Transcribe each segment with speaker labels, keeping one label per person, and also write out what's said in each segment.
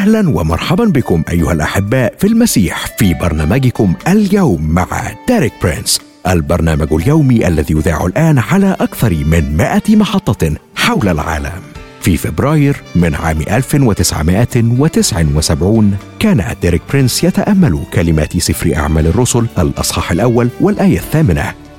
Speaker 1: أهلا ومرحبا بكم أيها الأحباء في المسيح في برنامجكم اليوم مع ديريك برينس البرنامج اليومي الذي يذاع الآن على أكثر من 100 محطة حول العالم. في فبراير من عام 1979 كان ديريك برينس يتأمل كلمات سفر أعمال الرسل الأصحاح الأول والآية الثامنة.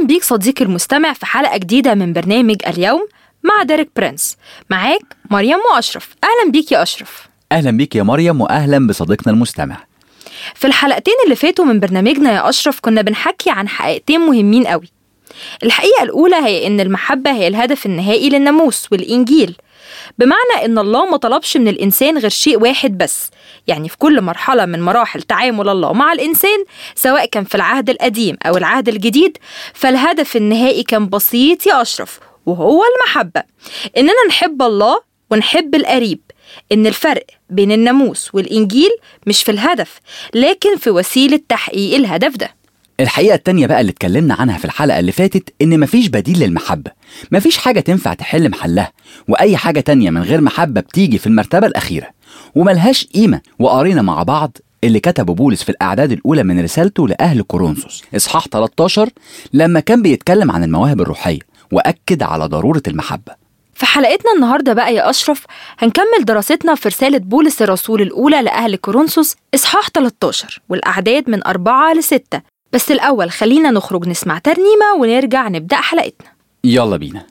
Speaker 2: أهلا بيك صديقي المستمع في حلقة جديدة من برنامج اليوم مع ديريك برينس. معاك مريم وأشرف. أهلا بيك يا أشرف.
Speaker 3: أهلا بيك يا مريم وأهلا بصديقنا المستمع.
Speaker 2: في الحلقتين اللي فاتوا من برنامجنا يا أشرف كنا بنحكي عن حقيقتين مهمين قوي. الحقيقة الأولى هي إن المحبة هي الهدف النهائي للناموس والإنجيل. بمعنى إن الله ما طلبش من الإنسان غير شيء واحد بس. يعني في كل مرحلة من مراحل تعامل الله مع الإنسان سواء كان في العهد القديم أو العهد الجديد فالهدف النهائي كان بسيط يا أشرف وهو المحبة. إننا نحب الله ونحب القريب. إن الفرق بين الناموس والإنجيل مش في الهدف لكن في وسيلة تحقيق الهدف ده.
Speaker 3: الحقيقة التانية بقى اللي اتكلمنا عنها في الحلقة اللي فاتت إن مفيش بديل للمحبة. مفيش حاجة تنفع تحل محلها وأي حاجة تانية من غير محبة بتيجي في المرتبة الأخيرة. وملهاش قيمة وقرينا مع بعض اللي كتبه بولس في الأعداد الأولى من رسالته لأهل كورنثوس. إصحاح 13 لما كان بيتكلم عن المواهب الروحية وأكد على ضرورة المحبة.
Speaker 2: في حلقتنا النهاردة بقى يا أشرف هنكمل دراستنا في رسالة بولس الرسول الأولى لأهل كورنثوس إصحاح 13 والأعداد من أربعة لستة. بس الأول خلينا نخرج نسمع ترنيمة ونرجع نبدأ حلقتنا.
Speaker 3: يلا بينا.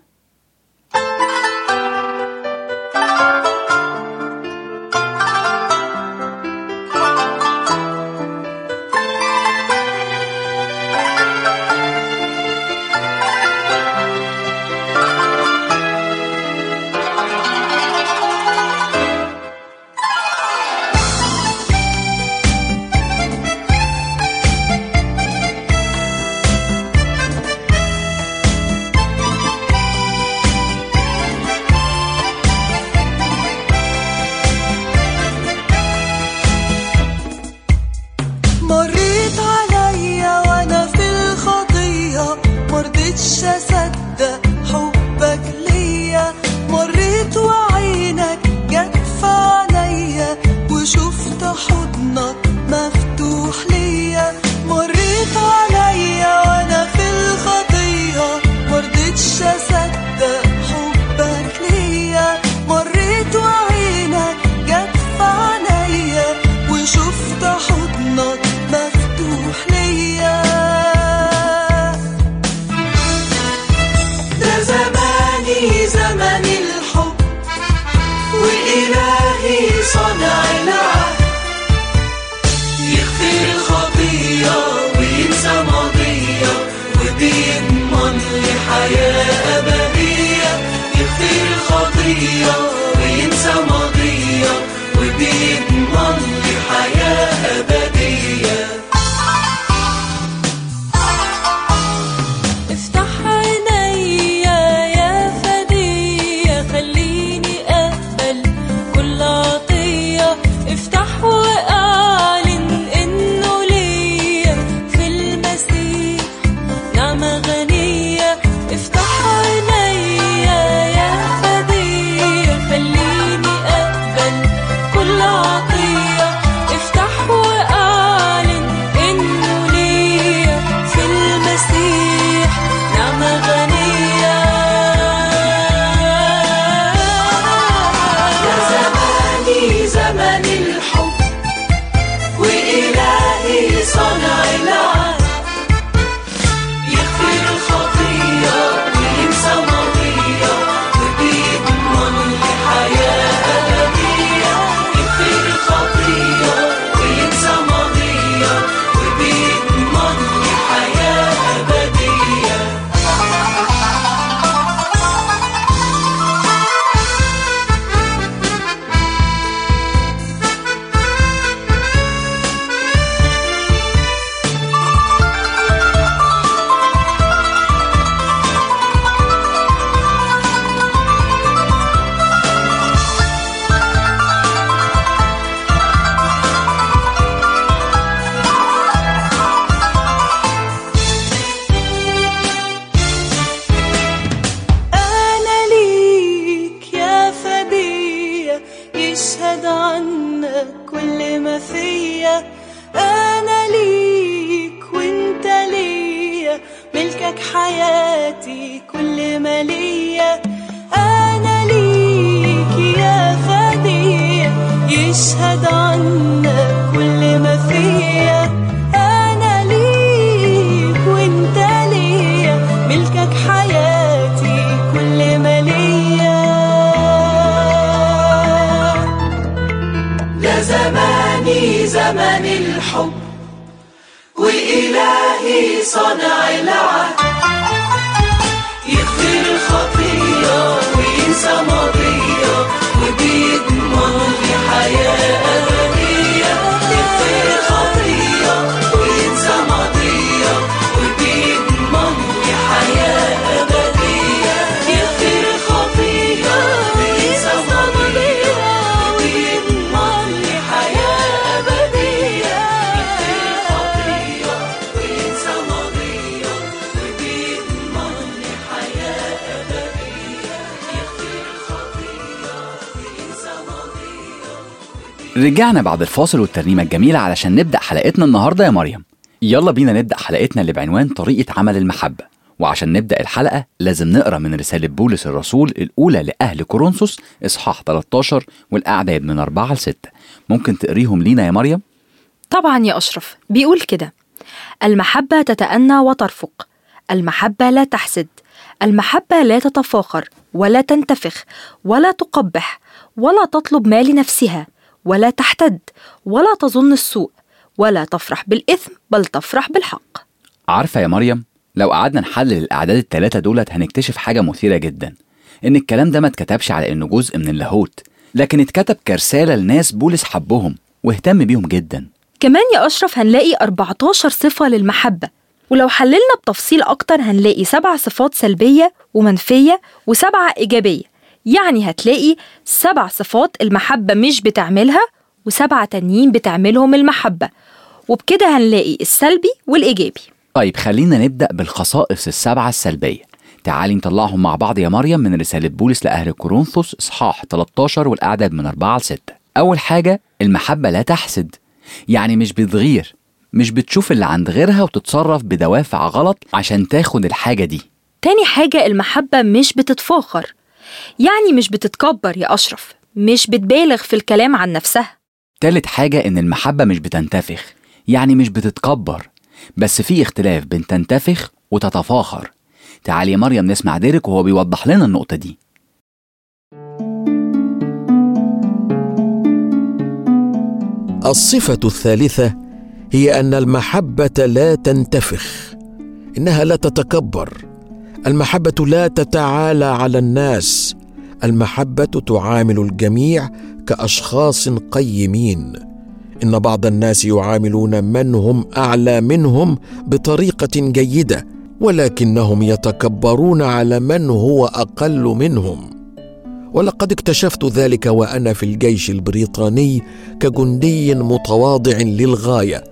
Speaker 4: be الحب
Speaker 3: رجعنا بعد الفاصل والترنيمة الجميلة علشان نبدأ حلقتنا النهاردة يا مريم. يلا بينا نبدأ حلقتنا اللي بعنوان طريقة عمل المحبة. وعشان نبدأ الحلقة لازم نقرأ من رسالة بولس الرسول الأولى لأهل كورنثوس إصحاح 13 والأعداد من 4 ل 6 ممكن تقريهم لينا يا مريم؟
Speaker 2: طبعا يا أشرف. بيقول كده المحبة تتأنى وترفق. المحبة لا تحسد. المحبة لا تتفاخر ولا تنتفخ ولا تقبح ولا تطلب ما لنفسها ولا تحتد ولا تظن السوء ولا تفرح بالإثم بل تفرح بالحق.
Speaker 3: عارفة يا مريم لو قعدنا نحلل الأعداد التلاتة دولت هنكتشف حاجة مثيرة جدا إن الكلام ده ما اتكتبش على إنه جزء من اللاهوت لكن اتكتب كرسالة لناس بولس حبهم واهتم بيهم جدا.
Speaker 2: كمان يا أشرف هنلاقي 14 صفة للمحبة ولو حللنا بتفصيل أكتر هنلاقي سبع صفات سلبية ومنفية وسبعة إيجابية. يعني هتلاقي سبع صفات المحبة مش بتعملها وسبعة تانيين بتعملهم المحبة. وبكده هنلاقي السلبي والإيجابي.
Speaker 3: طيب خلينا نبدأ بالخصائص السبعة السلبية. تعالي نطلعهم مع بعض يا مريم من رسالة بولس لأهل كورنثوس إصحاح 13 والأعداد من 4 ل 6 أول حاجة المحبة لا تحسد. يعني مش بتغير مش بتشوف اللي عند غيرها وتتصرف بدوافع غلط عشان تاخد الحاجة دي.
Speaker 2: تاني حاجة المحبة مش بتتفاخر. يعني مش بتتكبر يا أشرف مش بتبالغ في الكلام عن نفسها.
Speaker 3: تالت حاجة إن المحبة مش بتنتفخ يعني مش بتتكبر بس في اختلاف بين تنتفخ وتتفاخر. تعالي يا مريم نسمع ديرك وهو بيوضح لنا النقطة دي.
Speaker 5: الصفة الثالثة هي أن المحبة لا تنتفخ إنها لا تتكبر. المحبة لا تتعالى على الناس. المحبة تعامل الجميع كأشخاص قيمين. إن بعض الناس يعاملون من هم أعلى منهم بطريقة جيدة ولكنهم يتكبرون على من هو أقل منهم. ولقد اكتشفت ذلك وأنا في الجيش البريطاني كجندي متواضع للغاية.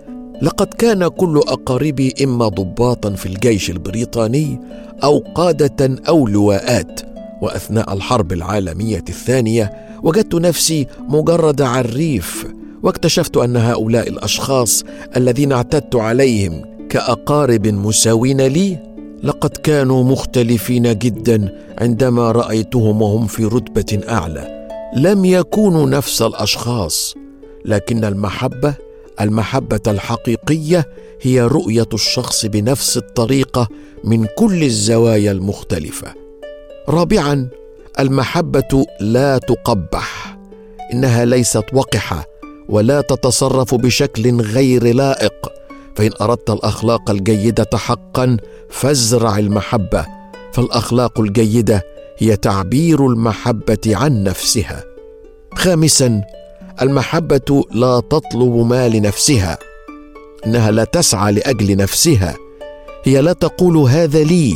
Speaker 5: لقد كان كل أقاربي إما ضباطا في الجيش البريطاني أو قادة أو لواءات. وأثناء الحرب العالمية الثانية وجدت نفسي مجرد عريف واكتشفت أن هؤلاء الأشخاص الذين اعتدت عليهم كأقارب مساوين لي لقد كانوا مختلفين جدا عندما رأيتهم وهم في رتبة أعلى. لم يكونوا نفس الأشخاص لكن المحبة المحبة الحقيقية هي رؤية الشخص بنفس الطريقة من كل الزوايا المختلفة. رابعا المحبة لا تقبح. إنها ليست وقحة ولا تتصرف بشكل غير لائق. فإن أردت الأخلاق الجيدة حقا فازرع المحبة. فالأخلاق الجيدة هي تعبير المحبة عن نفسها. خامسا المحبة لا تطلب ما لنفسها إنها لا تسعى لأجل نفسها. هي لا تقول هذا لي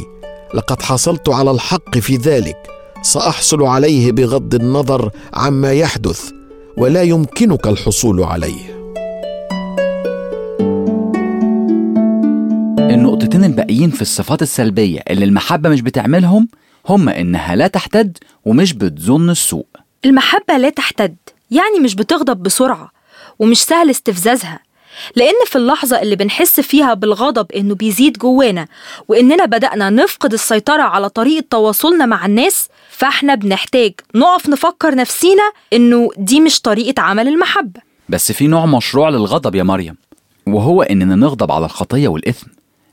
Speaker 5: لقد حصلت على الحق في ذلك سأحصل عليه بغض النظر عما يحدث ولا يمكنك الحصول عليه.
Speaker 3: النقطتين الباقيين في الصفات السلبية اللي المحبة مش بتعملهم هما إنها لا تحتد ومش بتظن السوء.
Speaker 2: المحبة لا تحتد. يعني مش بتغضب بسرعة ومش سهل استفزازها لأن في اللحظة اللي بنحس فيها بالغضب إنه بيزيد جوانا وإننا بدأنا نفقد السيطرة على طريقة تواصلنا مع الناس فإحنا بنحتاج نقف نفكر نفسينا إنه دي مش طريقة عمل المحبة.
Speaker 3: بس في نوع مشروع للغضب يا مريم وهو إننا نغضب على الخطية والإثم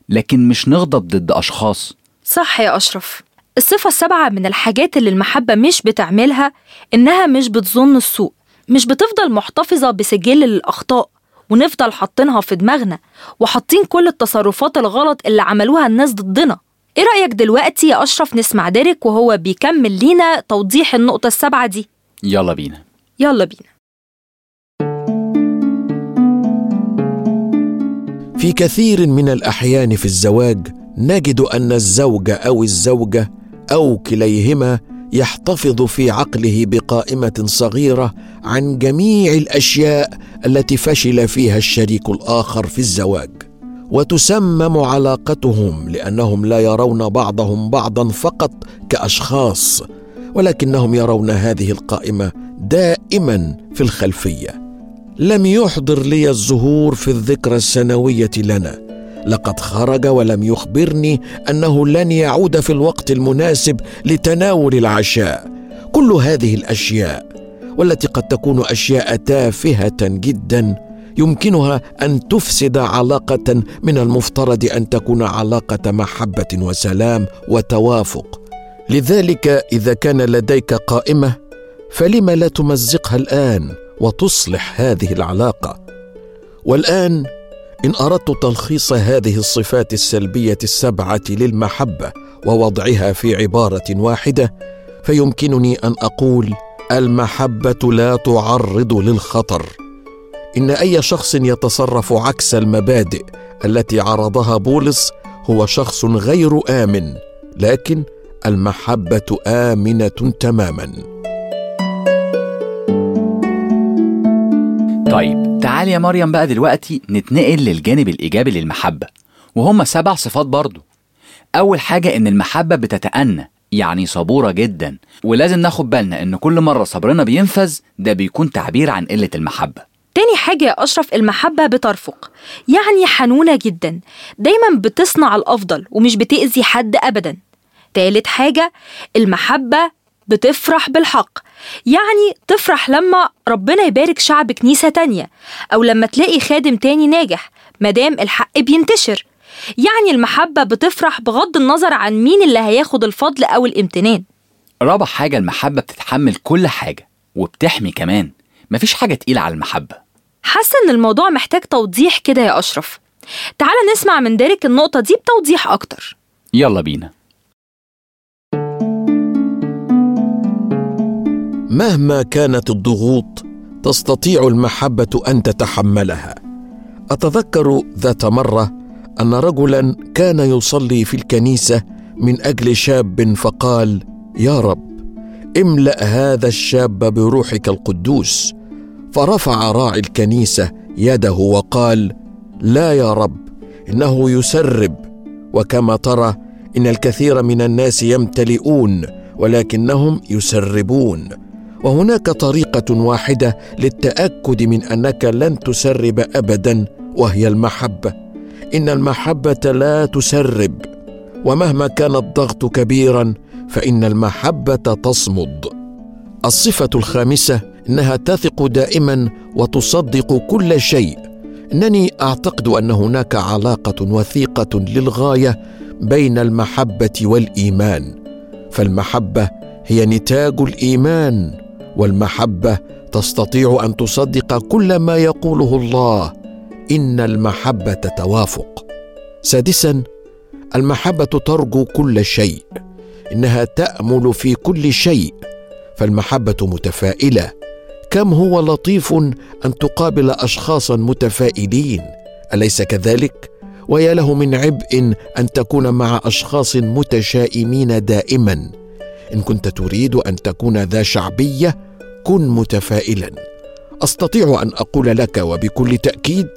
Speaker 3: لكن مش نغضب ضد أشخاص.
Speaker 2: صح يا أشرف. الصفة السابعة من الحاجات اللي المحبة مش بتعملها إنها مش بتظن السوء. مش بتفضل محتفظة بسجل الأخطاء ونفضل حاطينها في دماغنا وحاطين كل التصرفات الغلط اللي عملوها الناس ضدنا. إيه رأيك دلوقتي يا أشرف نسمع ديريك وهو بيكمل لينا توضيح النقطة السابعة دي؟
Speaker 3: يلا بينا.
Speaker 2: يلا بينا.
Speaker 5: في كثير من الأحيان في الزواج نجد أن الزوج أو الزوجة أو كليهما يحتفظ في عقله بقائمة صغيرة عن جميع الأشياء التي فشل فيها الشريك الآخر في الزواج. وتسمم علاقتهم لأنهم لا يرون بعضهم بعضا فقط كأشخاص ولكنهم يرون هذه القائمة دائما في الخلفية. لم يحضر لي الزهور في الذكرى السنوية لنا. لقد خرج ولم يخبرني أنه لن يعود في الوقت المناسب لتناول العشاء. كل هذه الأشياء والتي قد تكون أشياء تافهة جدا يمكنها أن تفسد علاقة من المفترض أن تكون علاقة محبة وسلام وتوافق. لذلك إذا كان لديك قائمة فلم لا تمزقها الآن وتصلح هذه العلاقة. والآن إن أردت تلخيص هذه الصفات السلبية السبعة للمحبة ووضعها في عبارة واحدة فيمكنني أن أقول المحبة لا تعرض للخطر. إن أي شخص يتصرف عكس المبادئ التي عرضها بولس هو شخص غير آمن لكن المحبة آمنة تماما.
Speaker 3: طيب تعال يا مريم بقى دلوقتي نتنقل للجانب الإيجابي للمحبة وهم سبع صفات برضو. أول حاجة إن المحبة بتتأنى يعني صبورة جدا ولازم ناخد بالنا إن كل مرة صبرنا بينفذ ده بيكون تعبير عن قلة المحبة.
Speaker 2: تاني حاجة يا أشرف المحبة بترفق يعني حنونة جدا دايما بتصنع الأفضل ومش بتأذي حد أبدا. تالت حاجة المحبة بتفرح بالحق يعني تفرح لما ربنا يبارك شعب كنيسة تانية أو لما تلاقي خادم تاني ناجح مادام الحق بينتشر. يعني المحبة بتفرح بغض النظر عن مين اللي هياخد الفضل أو الامتنان.
Speaker 3: رابع حاجة المحبة بتتحمل كل حاجة وبتحمي كمان. مفيش حاجة تقيلة على المحبة.
Speaker 2: حاسة إن الموضوع محتاج توضيح كده يا أشرف. تعال نسمع من ديريك النقطة دي بتوضيح أكتر.
Speaker 3: يلا بينا.
Speaker 5: مهما كانت الضغوط تستطيع المحبة أن تتحملها. أتذكر ذات مرة أن رجلا كان يصلي في الكنيسة من أجل شاب فقال يا رب املأ هذا الشاب بروحك القدوس. فرفع راعي الكنيسة يده وقال لا يا رب إنه يسرب. وكما ترى إن الكثير من الناس يمتلئون ولكنهم يسربون. وهناك طريقة واحدة للتأكد من أنك لن تسرب ابدا وهي المحبة. إن المحبة لا تسرب. ومهما كان الضغط كبيرا فإن المحبة تصمد. الصفة الخامسة إنها تثق دائما وتصدق كل شيء. إنني أعتقد أن هناك علاقة وثيقة للغاية بين المحبة والإيمان. فالمحبة هي نتاج الإيمان. والمحبة تستطيع أن تصدق كل ما يقوله الله. إن المحبة توافق. سادسا المحبة ترجو كل شيء. إنها تأمل في كل شيء. فالمحبة متفائلة. كم هو لطيف أن تقابل اشخاصا متفائلين. أليس كذلك؟ ويا له من عبء أن تكون مع أشخاص متشائمين دائما. إن كنت تريد أن تكون ذا شعبية كن متفائلا. أستطيع أن أقول لك وبكل تأكيد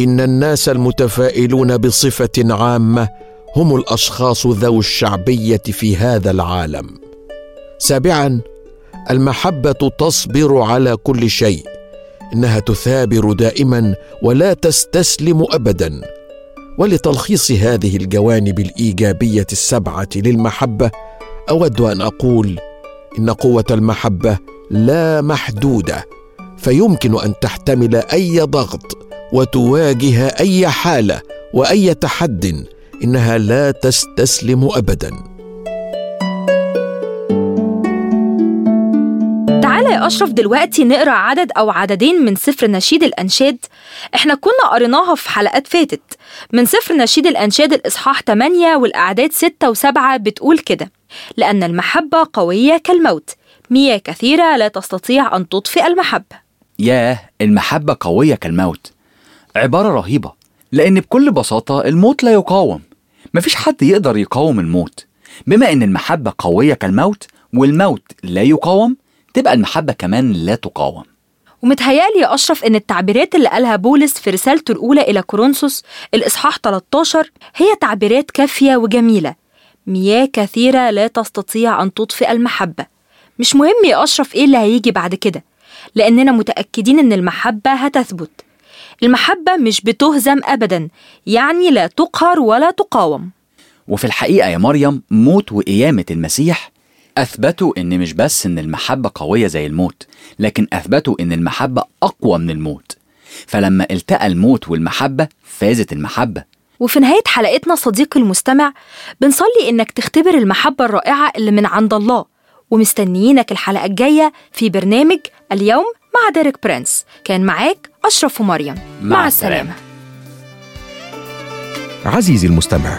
Speaker 5: إن الناس المتفائلون بصفة عامة هم الأشخاص ذوي الشعبية في هذا العالم. سابعا المحبة تصبر على كل شيء إنها تثابر دائما ولا تستسلم ابدا. ولتلخيص هذه الجوانب الإيجابية السبعة للمحبة أود أن أقول إن قوة المحبة لا محدودة فيمكن أن تحتمل أي ضغط وتواجه أي حالة وأي تحد إنها لا تستسلم ابدا.
Speaker 2: تعالى يا أشرف دلوقتي نقرأ عدد أو عددين من سفر نشيد الأنشاد. إحنا كنا قريناها في حلقات فاتت. من سفر نشيد الأنشاد الإصحاح 8 والأعداد 6 و7 بتقول كده لأن المحبة قوية كالموت. مياه كثيرة لا تستطيع أن تطفئ المحبة
Speaker 3: ياه المحبة قوية كالموت. عبارة رهيبة لأن بكل بساطة الموت لا يقاوم. مفيش حد يقدر يقاوم الموت. بما إن المحبة قوية كالموت والموت لا يقاوم تبقى المحبة كمان لا تقاوم.
Speaker 2: ومتهيألي يا أشرف إن التعبيرات اللي قالها بولس في رسالته الأولى إلى كورنثوس الإصحاح 13 هي تعبيرات كافية وجميلة. مياه كثيرة لا تستطيع أن تطفئ المحبة. مش مهم يا أشرف إيه اللي هيجي بعد كده لأننا متأكدين إن المحبة هتثبت. المحبة مش بتهزم أبدا يعني لا تقهر ولا تقاوم.
Speaker 3: وفي الحقيقة يا مريم موت وقيامة المسيح أثبتوا إن مش بس إن المحبة قوية زي الموت لكن أثبتوا إن المحبة أقوى من الموت. فلما التقى الموت والمحبة فازت المحبة.
Speaker 2: وفي نهاية حلقتنا صديقي المستمع بنصلي إنك تختبر المحبة الرائعة اللي من عند الله ومستنيينك الحلقة الجاية في برنامج اليوم مع ديريك برنس كان معاك أشرف ومريم.
Speaker 3: مع السلامة.
Speaker 1: عزيزي المستمع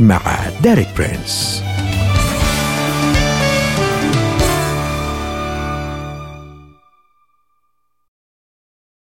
Speaker 1: مع ديريك برينس.